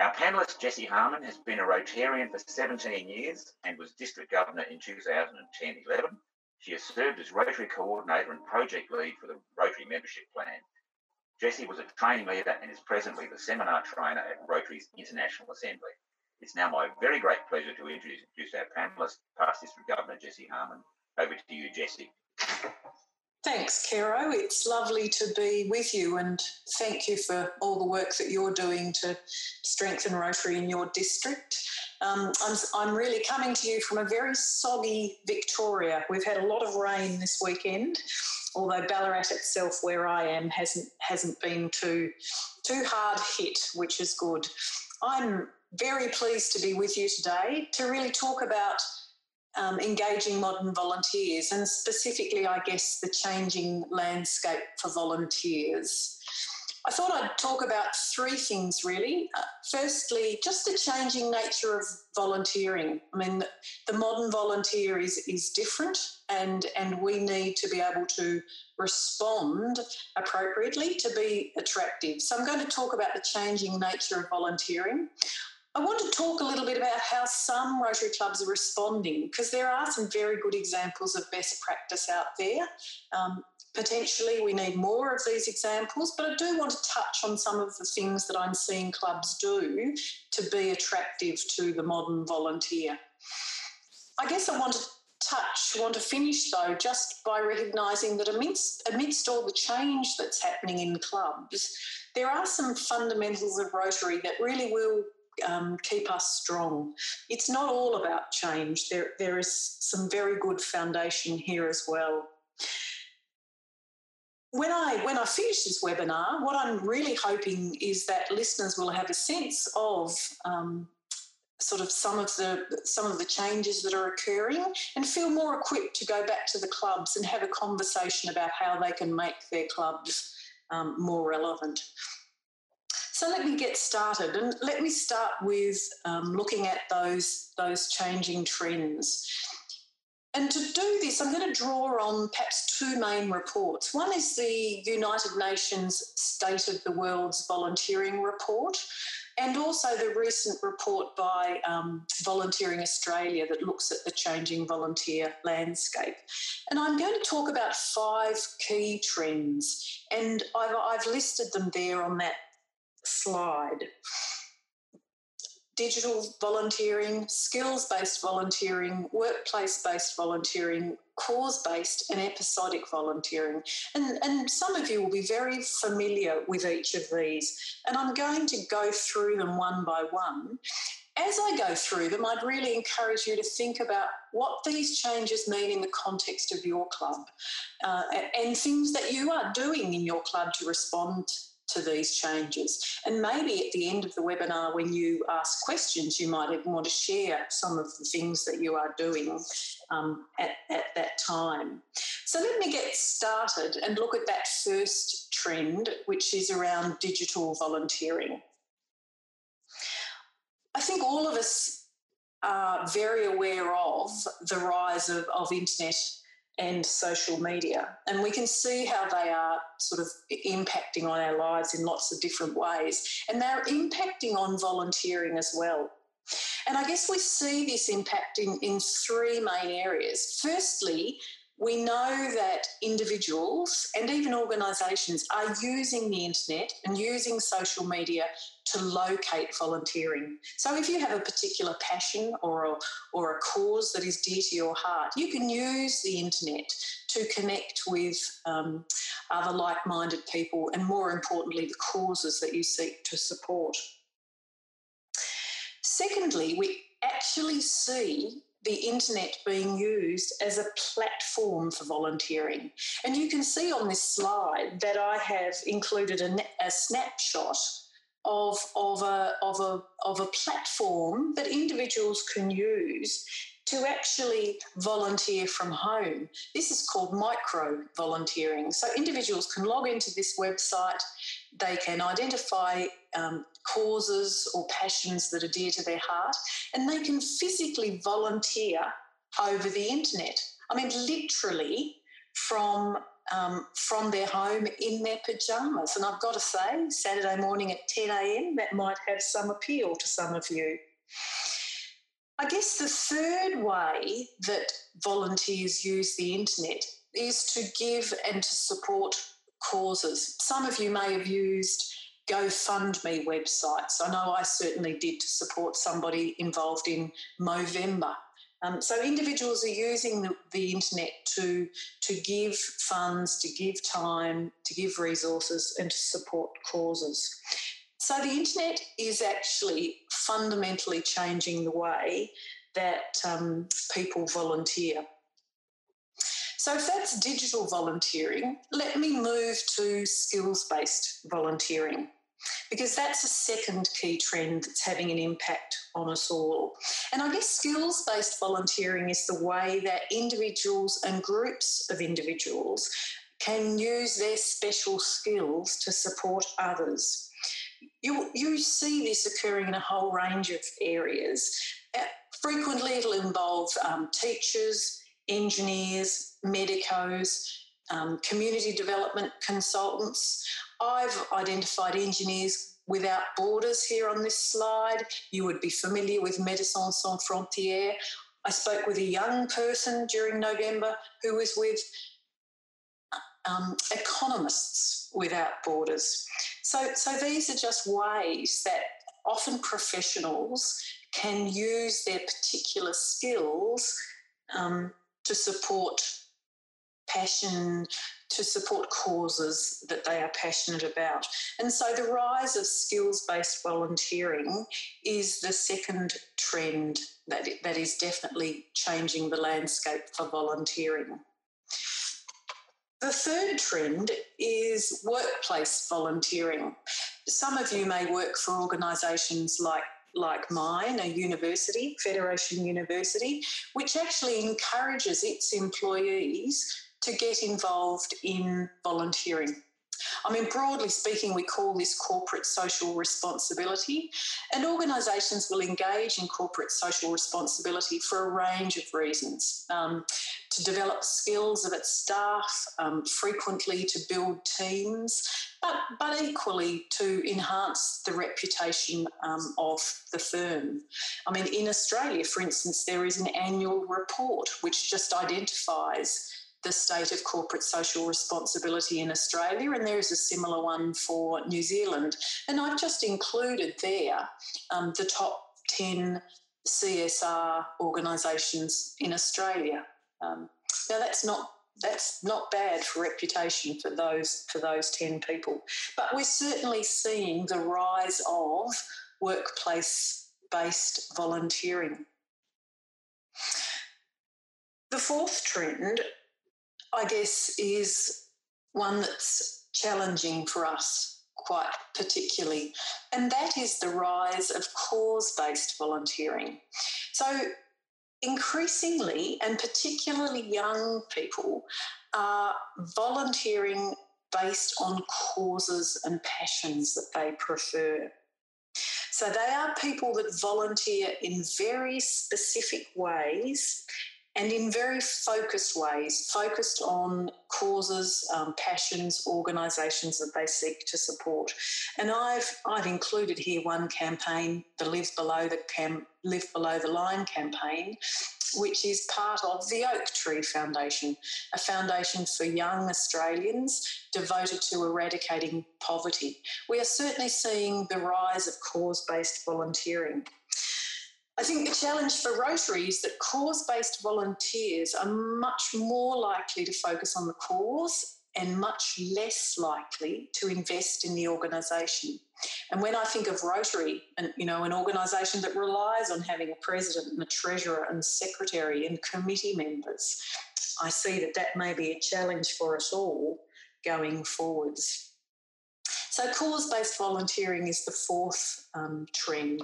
Our panellist, Jessie Harman, has been a Rotarian for 17 years and was District Governor in 2010 11. She has served as Rotary Coordinator and Project Lead for the Rotary Membership Plan. Jessie was a training leader and is presently the seminar trainer at Rotary's International Assembly. It's now my very great pleasure to introduce our panellist, past District Governor Jessie Harman. Over to you, Jessie. Thanks, Kero. It's lovely to be with you and thank you for all the work that you're doing to strengthen Rotary in your district. Um, I'm, I'm really coming to you from a very soggy Victoria. We've had a lot of rain this weekend, although Ballarat itself, where I am, hasn't hasn't been too too hard hit, which is good. I'm very pleased to be with you today to really talk about um, engaging modern volunteers and specifically, I guess, the changing landscape for volunteers. I thought I'd talk about three things really. Uh, firstly, just the changing nature of volunteering. I mean, the, the, modern volunteer is, is different, and, and we need to be able to respond appropriately to be attractive. So, I'm going to talk about the changing nature of volunteering. I want to talk a little bit about how some Rotary clubs are responding because there are some very good examples of best practice out there. Um, potentially, we need more of these examples, but I do want to touch on some of the things that I'm seeing clubs do to be attractive to the modern volunteer. I guess I want to touch, want to finish though, just by recognising that amidst, amidst all the change that's happening in clubs, there are some fundamentals of Rotary that really will um, keep us strong. It's not all about change. There, there is some very good foundation here as well. When I when I finish this webinar, what I'm really hoping is that listeners will have a sense of um, sort of some of the some of the changes that are occurring and feel more equipped to go back to the clubs and have a conversation about how they can make their clubs um, more relevant. So let me get started and let me start with um, looking at those, those changing trends. And to do this, I'm going to draw on perhaps two main reports. One is the United Nations State of the World's Volunteering Report, and also the recent report by um, Volunteering Australia that looks at the changing volunteer landscape. And I'm going to talk about five key trends, and I've, I've listed them there on that slide. Digital volunteering, skills based volunteering, workplace based volunteering, cause based, and episodic volunteering. And, and some of you will be very familiar with each of these. And I'm going to go through them one by one. As I go through them, I'd really encourage you to think about what these changes mean in the context of your club uh, and things that you are doing in your club to respond to these changes. And maybe at the end of the webinar, when you ask questions, you might want to share some of the things that you are doing um, at, at that time. So let me get started and look at that first trend, which is around digital volunteering. I think all of us are very aware of the rise of, of internet and social media. And we can see how they are sort of impacting on our lives in lots of different ways. And they're impacting on volunteering as well. And I guess we see this impacting in three main areas. Firstly, we know that individuals and even organisations are using the internet and using social media to locate volunteering. So if you have a particular passion or a, or a cause that is dear to your heart, you can use the internet to connect with um, other like minded people and, more importantly, the causes that you seek to support. Secondly, we actually see the internet being used as a platform for volunteering. And you can see on this slide that I have included a, a snapshot of, of, a, of, a, of a platform that individuals can use to actually volunteer from home. This is called micro volunteering. So individuals can log into this website, they can identify um, causes or passions that are dear to their heart, and they can physically volunteer over the internet. I mean, literally from um, from their home in their pajamas. And I've got to say, Saturday morning at 10 a.m., that might have some appeal to some of you. I guess the third way that volunteers use the internet is to give and to support causes. Some of you may have used GoFundMe websites. I know I certainly did to support somebody involved in Movember. Um, so individuals are using the, the, internet to to give funds, to give time, to give resources, and to support causes. So the internet is actually fundamentally changing the way that um, people volunteer. So, if that's digital volunteering, let me move to skills based volunteering because that's a second key trend that's having an impact on us all. And I guess skills based volunteering is the way that individuals and groups of individuals can use their special skills to support others. You, you see this occurring in a whole range of areas. Uh, frequently, it'll involve um, teachers, engineers, medicos, um, community development consultants. I've identified engineers without borders here on this slide. You would be familiar with Médecins Sans Frontières. I spoke with a young person during November who was with um, Economists Without Borders. So, so these are just ways that often professionals can use their particular skills um, to support passion to support causes that they are passionate about. And so the rise of skills based volunteering is the second trend that, that is definitely changing the landscape for volunteering. The third trend is workplace volunteering. Some of you may work for organisations like like mine, a university, Federation University, which actually encourages its employees to get involved in volunteering. I mean, broadly speaking, we call this corporate social responsibility, and organisations will engage in corporate social responsibility for a range of reasons um, to develop skills of its staff, um, frequently to build teams, but, but equally to enhance the reputation um, of the firm. I mean, in Australia, for instance, there is an annual report which just identifies the state of corporate social responsibility in Australia, and there is a similar one for New Zealand. And I've just included there um, the top 10 CSR organisations in Australia. Um, now, that's not that's not bad for reputation for those for those 10 people but we're certainly seeing the rise of workplace based volunteering the fourth trend I guess, is one that's challenging for us quite particularly, and that is the rise of cause based volunteering. So, increasingly, and particularly young people, are volunteering based on causes and passions that they prefer. So they are people that volunteer in very specific ways and in very focused ways, focused on causes, um, passions, organisations that they seek to support. And I've I've included here one campaign, the Live Below the Cam, Live Below the Line campaign, which is part of the Oak Tree Foundation, a foundation for young Australians devoted to eradicating poverty. We are certainly seeing the rise of cause based volunteering. I think the challenge for Rotary is that cause based volunteers are much more likely to focus on the cause and much less likely to invest in the organisation. And when I think of Rotary, and you know, an organisation that relies on having a president and a treasurer and secretary and committee members, I see that that may be a challenge for us all going forwards. So, cause based volunteering is the fourth um, trend.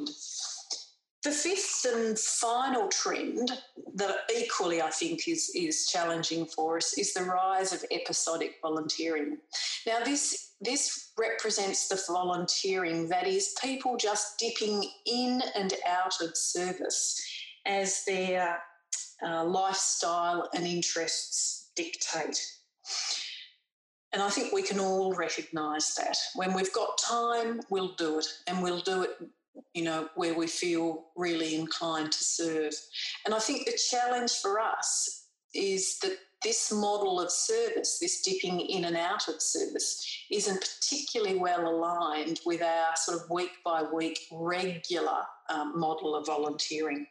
The fifth and final trend that equally I think is, is challenging for us is the rise of episodic volunteering. Now, this, this represents the volunteering that is people just dipping in and out of service as their uh, lifestyle and interests dictate. and I think we can all recognise that. When we've got time, we'll do it, and we'll do it, you know, where we feel really inclined to serve. And I think the challenge for us is that this model of service, this dipping in and out of service, isn't particularly well aligned with our sort of week by week regular um, model of volunteering.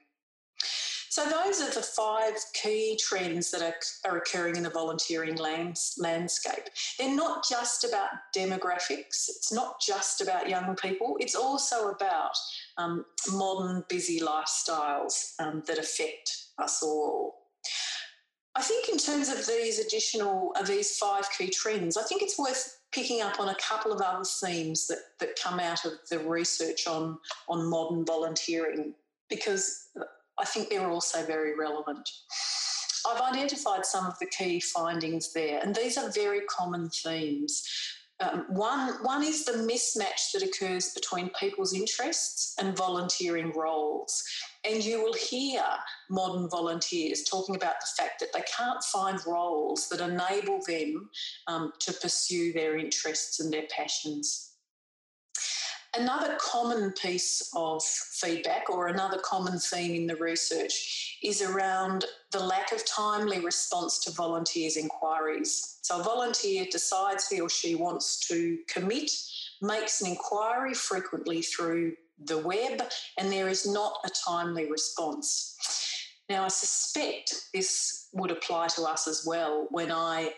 So, those are the five key trends that are, are occurring in the volunteering lands, landscape. They're not just about demographics, it's not just about young people, it's also about um, modern, busy lifestyles um, that affect us all. I think, in terms of these additional, uh, these five key trends, I think it's worth picking up on a couple of other themes that, that come out of the research on, on modern volunteering because I think they're also very relevant. I've identified some of the key findings there, and these are very common themes. Um, one, one is the mismatch that occurs between people's interests and volunteering roles. And you will hear modern volunteers talking about the fact that they can't find roles that enable them um, to pursue their interests and their passions. Another common piece of feedback or another common theme in the research is around the lack of timely response to volunteers' inquiries. So, a volunteer decides he or she wants to commit, makes an inquiry frequently through the web, and there is not a timely response. Now, I suspect this would apply to us as well when I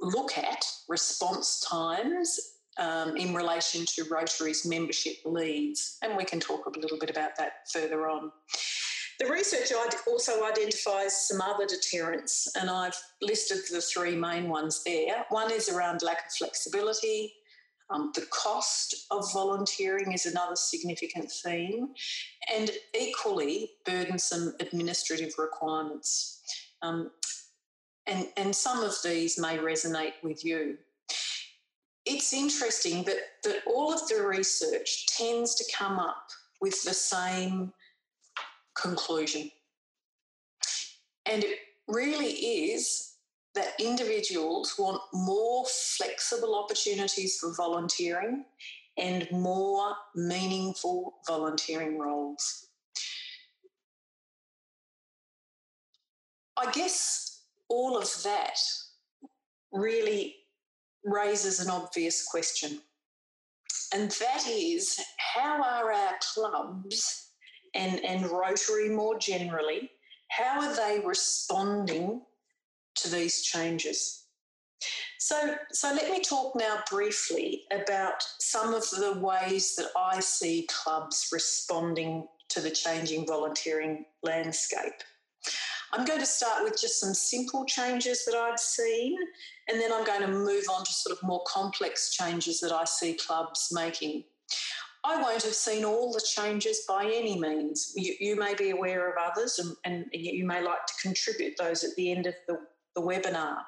look at response times um, in relation to Rotary's membership leads, and we can talk a little bit about that further on. The research also identifies some other deterrents, and I've listed the three main ones there. One is around lack of flexibility. Um, the cost of volunteering is another significant theme, and equally burdensome administrative requirements. Um, and, and some of these may resonate with you it's interesting that, that all of the research tends to come up with the same conclusion. And it really is that individuals want more flexible opportunities for volunteering and more meaningful volunteering roles. I guess all of that really raises an obvious question. And that is how are our clubs and, and Rotary more generally, how are they responding to these changes? So, so let me talk now briefly about some of the ways that I see clubs responding to the changing volunteering landscape. I'm going to start with just some simple changes that I've seen, and then I'm going to move on to sort of more complex changes that I see clubs making. I won't have seen all the changes by any means. You, you may be aware of others and, and, you may like to contribute those at the end of the, the webinar.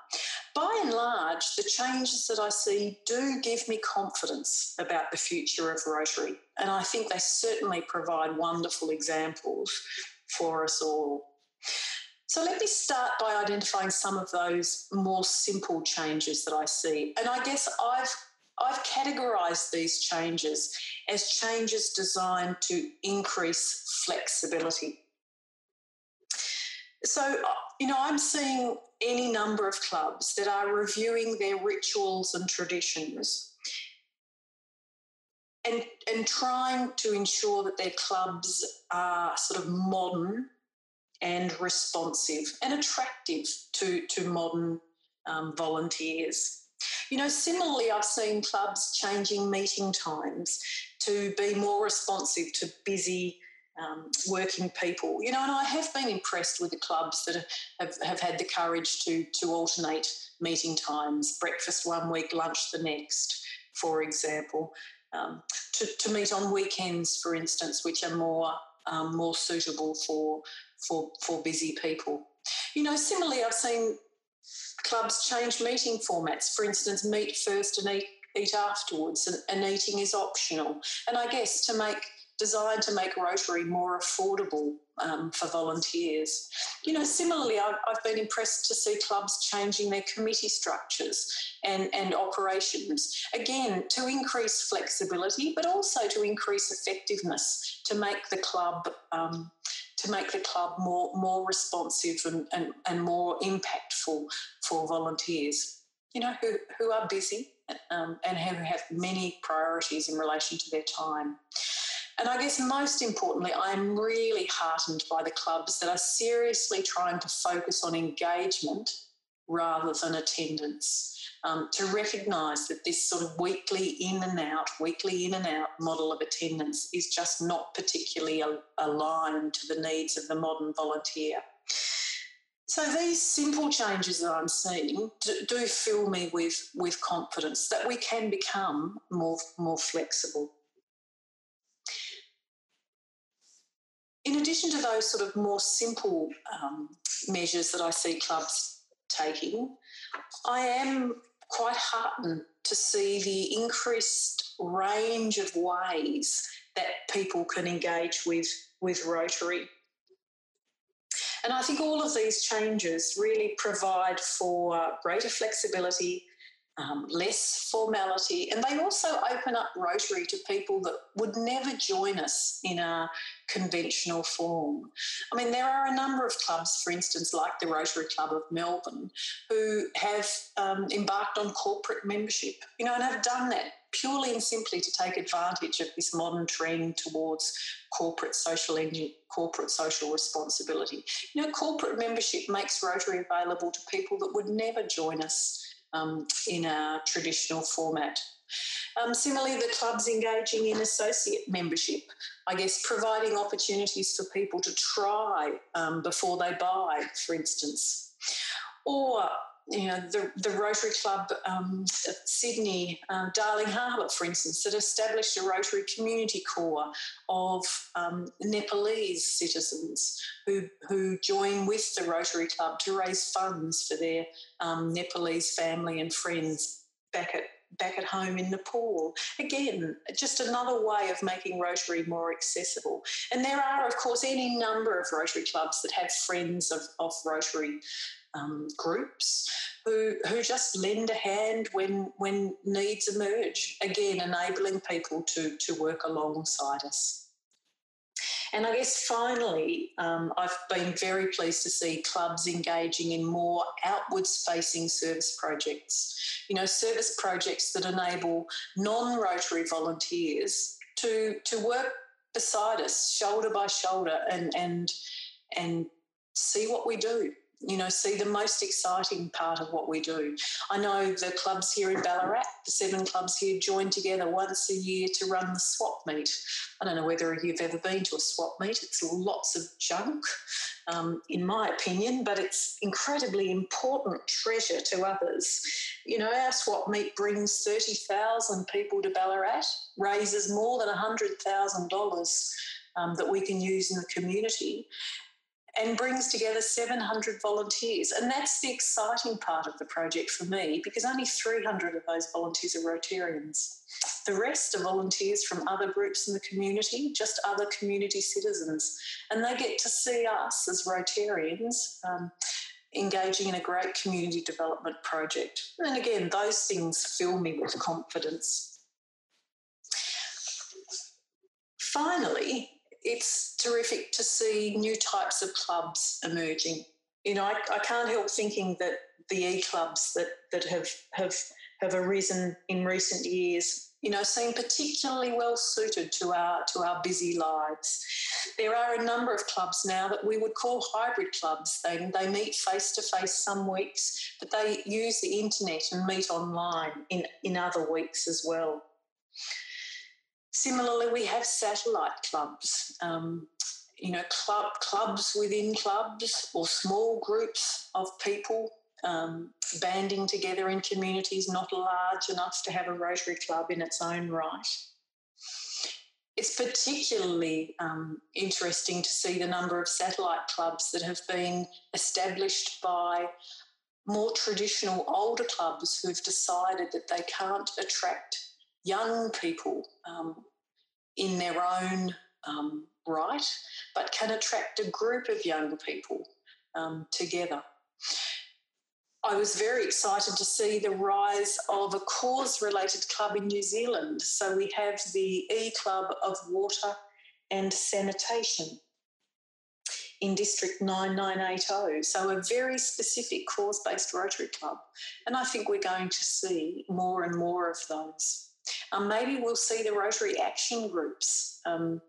By and large, the changes that I see do give me confidence about the future of Rotary, and I think they certainly provide wonderful examples for us all. So let me start by identifying some of those more simple changes that I see. And I guess I've I've categorized these changes as changes designed to increase flexibility. So, uh, you know, I'm seeing any number of clubs that are reviewing their rituals and traditions and, and trying to ensure that their clubs are sort of modern and responsive and attractive to, to modern um, volunteers. You know, similarly, I've seen clubs changing meeting times to be more responsive to busy um, working people. You know, and I have been impressed with the clubs that have, have had the courage to, to alternate meeting times, breakfast one week, lunch the next, for example. Um, to, to meet on weekends, for instance, which are more um, more suitable for for for busy people. You know, similarly, I've seen clubs change meeting formats. For instance, meet first and eat eat afterwards, and, and eating is optional. And I guess to make designed to make Rotary more affordable um, for volunteers. You know, similarly, I've, I've, been impressed to see clubs changing their committee structures and, and operations, again, to increase flexibility, but also to increase effectiveness, to make the club. Um, to make the club more more responsive and, and, and more impactful for volunteers, you know, who, who are busy um, and who have many priorities in relation to their time. And I guess most importantly, I'm really heartened by the clubs that are seriously trying to focus on engagement rather than attendance. Um, to recognise that this sort of weekly in and out, weekly in and out model of attendance is just not particularly al- aligned to the needs of the modern volunteer. So these simple changes that I'm seeing do, do fill me with, with confidence that we can become more, more flexible. in addition to those sort of more simple um, measures that I see clubs taking, I am quite heartened to see the increased range of ways that people can engage with, with Rotary. And I think all of these changes really provide for greater flexibility, um, less formality, and they also open up Rotary to people that would never join us in a conventional form. I mean, there are a number of clubs, for instance, like the Rotary Club of Melbourne, who have um, embarked on corporate membership, you know, and have done that purely and simply to take advantage of this modern trend towards corporate social corporate social responsibility. You know, corporate membership makes Rotary available to people that would never join us um, in a traditional format. Um, similarly, the club's engaging in associate membership, I guess providing opportunities for people to try um, before they buy, for instance. Or you know, the, the Rotary Club um, Sydney, um, Darling Harbour, for instance, that established a Rotary community corps of um, Nepalese citizens who, who join with the Rotary Club to raise funds for their um, Nepalese family and friends back at back at home in Nepal. Again, just another way of making Rotary more accessible. And there are, of course, any number of Rotary clubs that have friends of, of Rotary um, groups who who just lend a hand when when needs emerge. Again, enabling people to to work alongside us. And I guess finally, um, I've been very pleased to see clubs engaging in more outwards facing service projects. You know, service projects that enable non Rotary volunteers to, to work beside us, shoulder by shoulder, and, and, and see what we do you know, see the most exciting part of what we do. I know the clubs here in Ballarat, the seven clubs here join together once a year to run the swap meet. I don't know whether you've ever been to a swap meet. It's lots of junk, um, in my opinion, but it's incredibly important treasure to others. You know, our swap meet brings 30,000 people to Ballarat, raises more than $100,000 um, that we can use in the community and brings together 700 volunteers. And that's the exciting part of the project for me because only 300 of those volunteers are Rotarians. The rest are volunteers from other groups in the community, just other community citizens. And they get to see us as Rotarians. Um, engaging in a great community development project. And again, those things fill me with confidence. Finally, it's terrific to see new types of clubs emerging. You know, I, I can't help thinking that the e clubs that, that have, have, have arisen in recent years, you know, seem particularly well suited to our, to our busy lives. There are a number of clubs now that we would call hybrid clubs. They, they meet face to face some weeks, but they use the internet and meet online in, in other weeks as well. Similarly, we have satellite clubs. Um, you know, club clubs within clubs or small groups of people um, banding together in communities not large enough to have a Rotary Club in its own right. It's particularly um, interesting to see the number of satellite clubs that have been established by more traditional older clubs who've decided that they can't attract young people um, in their own um, right, but can attract a group of young people um, together. I was very excited to see the rise of a cause related club in New Zealand. So we have the E Club of Water and Sanitation in District 9980. So, a very specific cause based Rotary Club. And I think we're going to see more and more of those. Um, maybe we'll see the Rotary action groups um,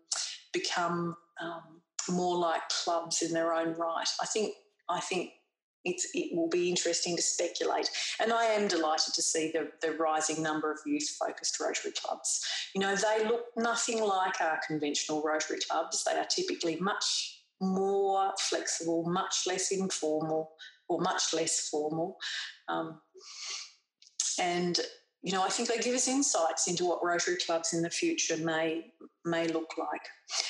become um, more like clubs in their own right. I think, I think it will be interesting to speculate. And I am delighted to see the, the rising number of youth focused Rotary clubs. You know, they look nothing like our conventional Rotary clubs. They are typically much more flexible, much less informal, or much less formal. Um, and you know, I think they give us insights into what Rotary clubs in the future may may look like.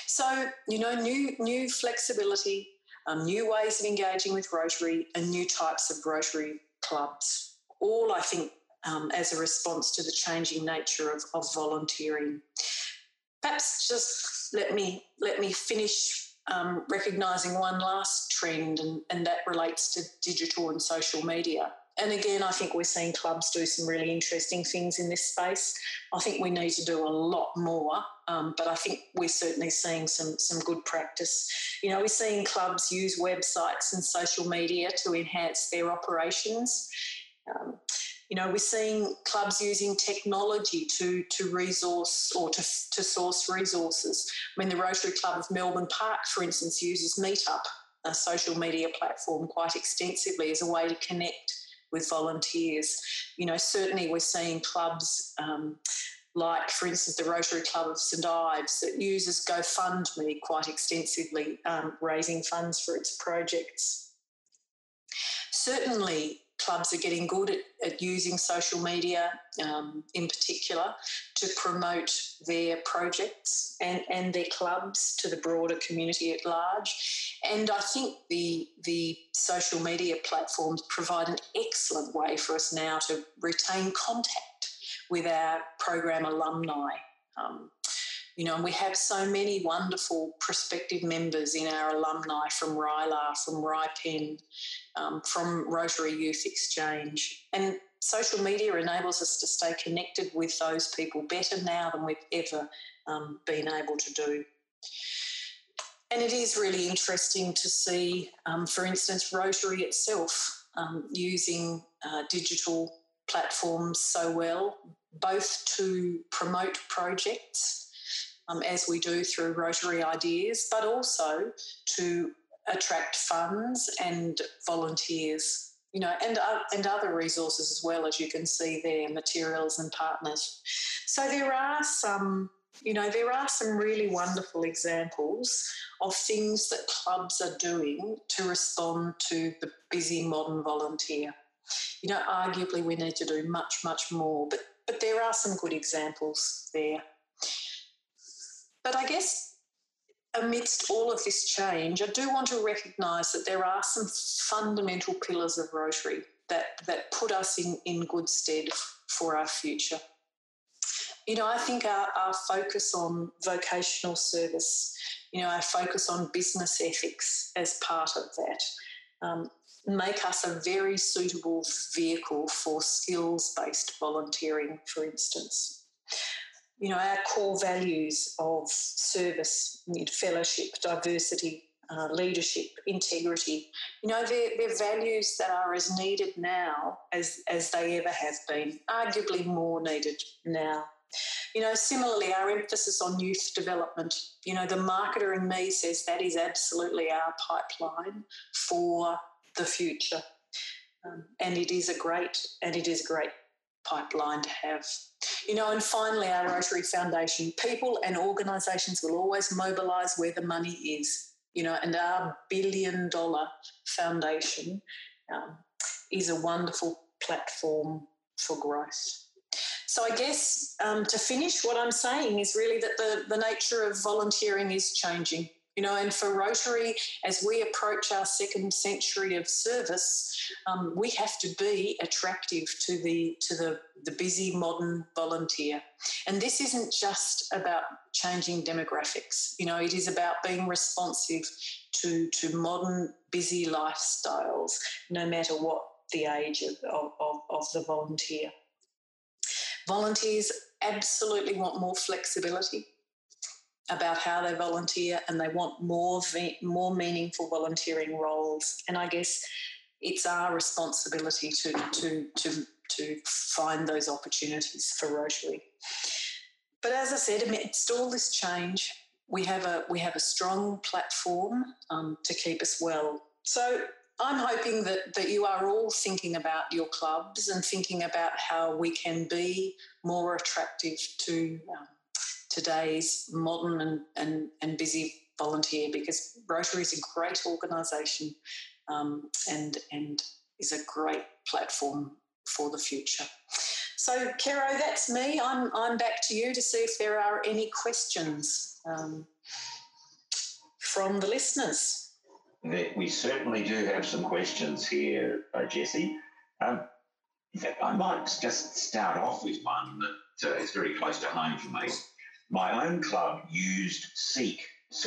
So, you know, new new flexibility, um, new ways of engaging with Rotary, and new types of Rotary clubs. All, I think, um, as a response to the changing nature of, of volunteering. Perhaps just let me let me finish um, recognising one last trend, and, and that relates to digital and social media. And again, I think we're seeing clubs do some really interesting things in this space. I think we need to do a lot more, um, but I think we're certainly seeing some some good practice. You know, we're seeing clubs use websites and social media to enhance their operations. Um, you know, we're seeing clubs using technology to to resource or to, to source resources. I mean, the Rotary Club of Melbourne Park, for instance, uses Meetup, a social media platform, quite extensively as a way to connect with volunteers. You know, certainly we're seeing clubs. Um, like, for instance, the Rotary Club of St Ives that uses GoFundMe quite extensively, um, raising funds for its projects. Certainly, clubs are getting good at, at using social media um, in particular to promote their projects and, and their clubs to the broader community at large. And I think the, the social media platforms provide an excellent way for us now to retain contact with our program alumni. Um, you know, and we have so many wonderful prospective members in our alumni from RYLA, from RYPEN, um, from Rotary Youth Exchange. And social media enables us to stay connected with those people better now than we've ever um, been able to do. And it is really interesting to see, um, for instance, Rotary itself um, using uh, digital platforms so well, both to promote projects um, as we do through Rotary Ideas, but also to attract funds and volunteers, you know, and, uh, and other resources as well, as you can see there, materials and partners. So there are some, you know, there are some really wonderful examples of things that clubs are doing to respond to the busy modern volunteer. You know, arguably we need to do much, much more, but but there are some good examples there. But I guess amidst all of this change, I do want to recognise that there are some fundamental pillars of Rotary that, that put us in, in good stead for our future. You know, I think our, our focus on vocational service, you know, our focus on business ethics as part of that, um, make us a very suitable vehicle for skills based volunteering, for instance you know, our core values of service, fellowship, diversity, uh, leadership, integrity, you know, they're, they're values that are as needed now as, as they ever have been, arguably more needed now. You know, similarly, our emphasis on youth development, you know, the marketer in me says that is absolutely our pipeline for the future. Um, and it is a great, and it is a great pipeline to have. You know, and finally, our Rotary Foundation people and organisations will always mobilise where the money is. You know, and our billion dollar foundation um, is a wonderful platform for growth. So, I guess um, to finish, what I'm saying is really that the, the nature of volunteering is changing. You know, and for Rotary, as we approach our second century of service, um, we have to be attractive to the to the, the busy modern volunteer. And this isn't just about changing demographics. You know, it is about being responsive to to modern busy lifestyles, no matter what the age of, of, of the volunteer. Volunteers absolutely want more flexibility about how they volunteer and they want more more meaningful volunteering roles. And i guess it's our responsibility to to to to find those opportunities for rotary but as i said amidst all this change we have a we have a strong platform um, to keep us well. So I'm hoping that, that you are all thinking about your clubs and thinking about how we can be more attractive to um, today's modern and, and, and busy volunteer because Rotary is a great organisation um, and, and is a great platform for the future. So, Kero, that's me. I'm, I'm back to you to see if there are any questions um, from the listeners we certainly do have some questions here, uh, Jessie. Um, I might just start off with one that uh, is very close to home for me. My own club used Seek,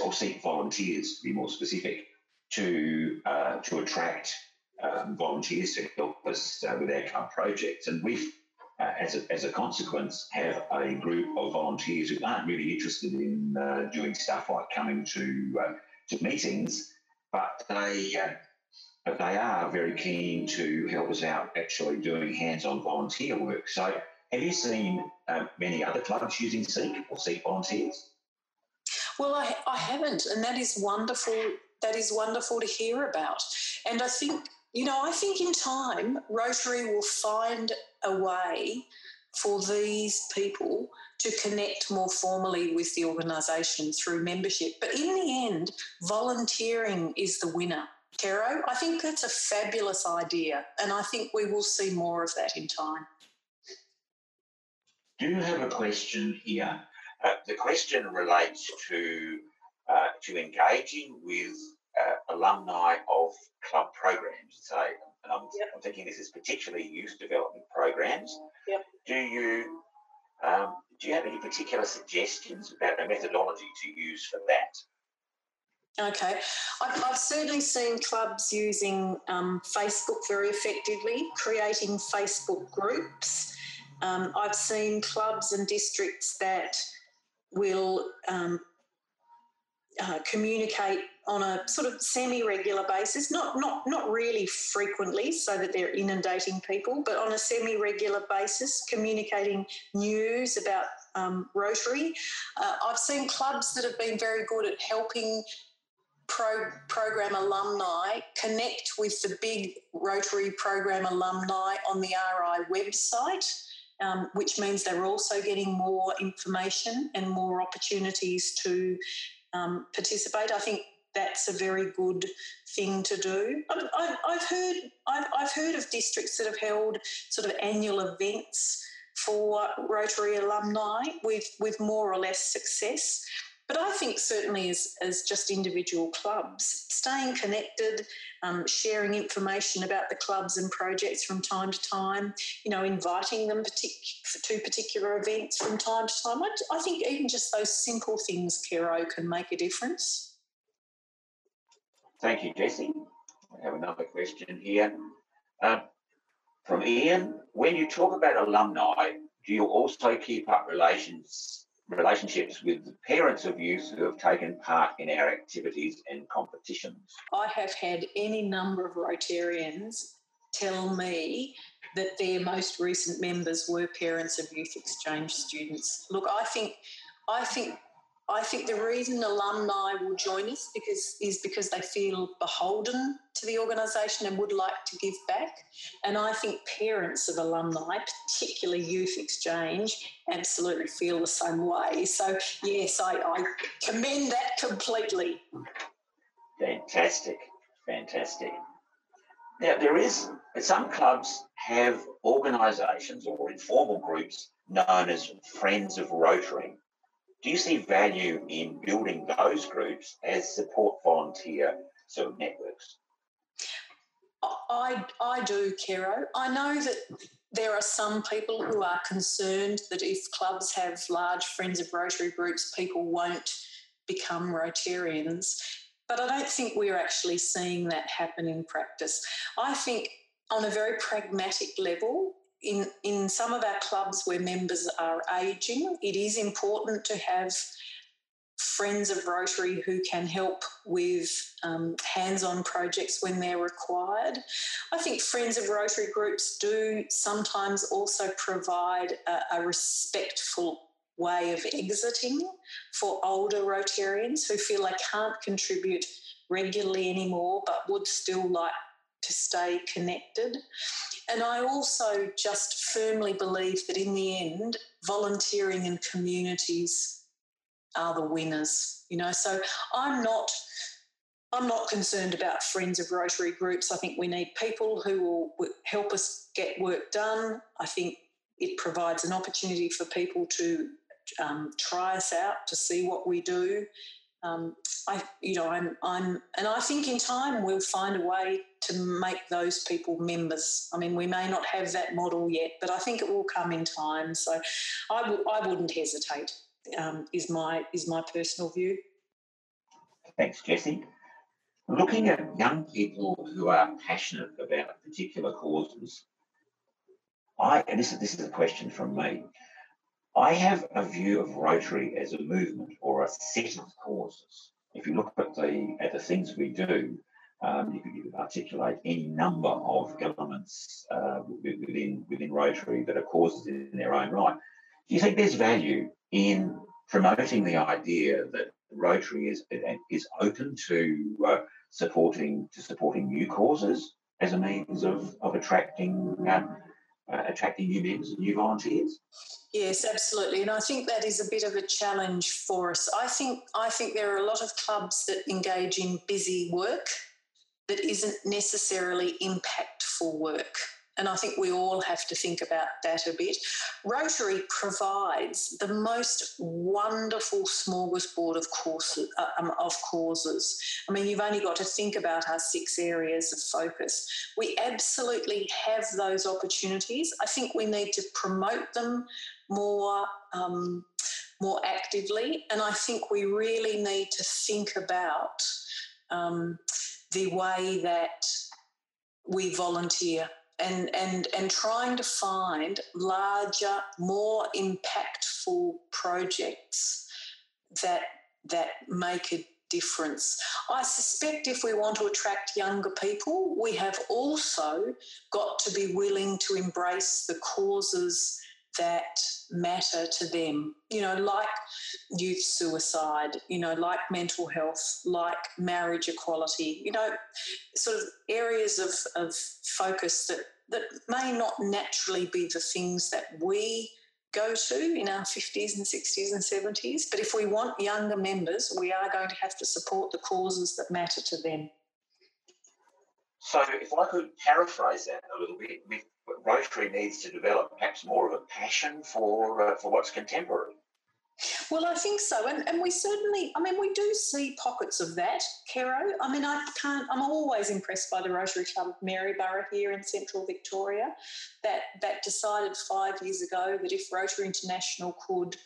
or Seek volunteers to be more specific, to, uh, to attract um, volunteers to help us uh, with our club projects. And we've, uh, as, a, as a consequence, have a group of volunteers who aren't really interested in uh, doing stuff like coming to, to meetings but they uh, but they are very keen to help us out actually doing hands-on volunteer work. So have you seen um, many other clubs using Seek or Seek volunteers? Well, I, I haven't, and that is wonderful. That is wonderful to hear about. And I think, you know, I think in time, Rotary will find a way for these people to connect more formally with the organisation through membership. But in the end, volunteering is the winner. Kero, I think that's a fabulous idea, and I think we will see more of that in time. Do you have a question here? Uh, the question relates to uh, to engaging with uh, alumni of club programs. So, and I'm, yep. I'm, thinking this is particularly youth development programs. Yep. Do you um, do you have any particular suggestions about the methodology to use for that? Okay, I've, I've certainly seen clubs using um, Facebook very effectively, creating Facebook groups. Um, I've seen clubs and districts that will um, uh, communicate on a sort of semi-regular basis, not not not really frequently, so that they're inundating people, but on a semi-regular basis, communicating news about um, Rotary. Uh, I've seen clubs that have been very good at helping pro- program alumni connect with the big Rotary program alumni on the RI website. Um, which means they're also getting more information and more opportunities to um, participate. I think that's a very good thing to do. I've, I've heard I've, I've, heard of districts that have held sort of annual events for Rotary alumni with with more or less success. But I think certainly as, as just individual clubs, staying connected, um, sharing information about the clubs and projects from time to time, you know, inviting them partic- to particular events from time to time. I, I think even just those simple things, Kero, can make a difference. Thank you, Jessie. I have another question here. Uh, from Ian, when you talk about alumni, do you also keep up relations relationships with the parents of youth who have taken part in our activities and competitions? I have had any number of Rotarians tell me that their most recent members were parents of youth exchange students. Look, I think I think I think the reason alumni will join us because is because they feel beholden to the organisation and would like to give back. And I think parents of alumni, particularly youth exchange, absolutely feel the same way. So yes, I, I commend that completely. Fantastic, fantastic. Now there is some clubs have organisations or informal groups known as Friends of Rotary Do you see value in building those groups as support volunteer sort of networks? I, I do, Kero. I know that there are some people who are concerned that if clubs have large Friends of Rotary groups, people won't become Rotarians. But I don't think we're actually seeing that happen in practice. I think on a very pragmatic level, in, in some of our clubs where members are ageing, it is important to have friends of Rotary who can help with um, hands on projects when they're required. I think friends of Rotary groups do sometimes also provide a, a respectful way of exiting for older Rotarians who feel they can't contribute regularly anymore but would still like to stay connected. And I also just firmly believe that in the end, volunteering in communities are the winners. You know, so I'm not I'm not concerned about friends of Rotary groups. I think we need people who will help us get work done. I think it provides an opportunity for people to um, try us out to see what we do. Um, I, you know, I'm, I'm, and I think in time we'll find a way to make those people members. I mean, we may not have that model yet, but I think it will come in time. So, I w- I wouldn't hesitate um, is my is my personal view. Thanks, Jessie. Looking at young people who are passionate about particular causes, I and this is this is a question from me. I have a view of Rotary as a movement or a set of causes. If you look at the at the things we do, um, you could articulate any number of elements uh, within within Rotary that are causes in their own right. Do you think there's value in promoting the idea that Rotary is is open to uh, supporting to supporting new causes as a means of of attracting uh, uh, attracting new members and new volunteers. Yes, absolutely, and I think that is a bit of a challenge for us. I think I think there are a lot of clubs that engage in busy work that isn't necessarily impactful work. And I think we all have to think about that a bit. Rotary provides the most wonderful smorgasbord of courses. Uh, um, of causes. I mean, you've only got to think about our six areas of focus. We absolutely have those opportunities. I think we need to promote them more. Um, more actively, and I think we really need to think about um, the way that we volunteer and, and, and trying to find larger, more impactful projects that, that make a difference. I suspect if we want to attract younger people, we have also got to be willing to embrace the causes that matter to them, you know, like youth suicide, you know, like mental health, like marriage equality, you know, sort of areas of, of focus that, that may not naturally be the things that we go to in our 50s and 60s and 70s. But if we want younger members, we are going to have to support the causes that matter to them. So, if I could paraphrase that a little bit, with Rotary needs to develop perhaps more of a passion for uh, for what's contemporary. Well, I think so, and, and we certainly, I mean, we do see pockets of that, Caro. I mean, I can't, I'm always impressed by the Rotary Club of Maryborough here in central Victoria that, that decided five years ago that if Rotary International could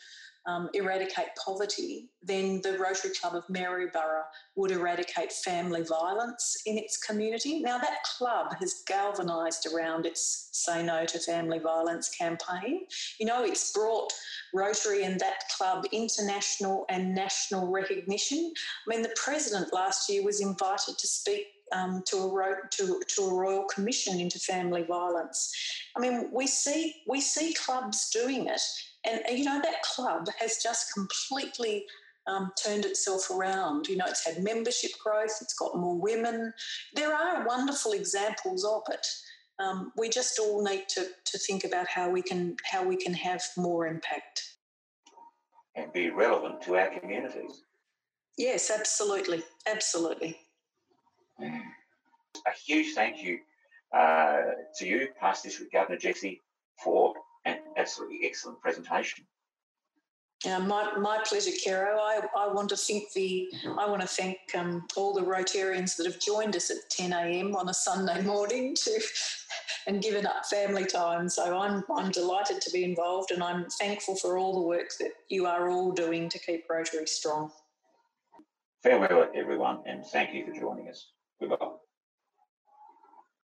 um, eradicate poverty, then the Rotary Club of Maryborough would eradicate family violence in its community. Now, that club has galvanised around its Say No to Family Violence campaign. You know, it's brought Rotary and that club international and national recognition. I mean, the president last year was invited to speak um, to, a to, to a royal commission into family violence. I mean, we see we see clubs doing it, and, you know, that club has just completely um, turned itself around. You know, it's had membership growth, it's got more women. There are wonderful examples of it. Um, we just all need to, to think about how we can how we can have more impact and be relevant to our communities. Yes, absolutely, absolutely. A huge thank you uh, to you, Past District Governor Jessie, for an absolutely excellent presentation. Yeah, my, my pleasure, Caro. I, I want to thank the I want to thank um, all the Rotarians that have joined us at 10 a.m. on a Sunday morning to and given up family time. So I'm I'm delighted to be involved, and I'm thankful for all the work that you are all doing to keep Rotary strong. Farewell, everyone, and thank you for joining us. Goodbye.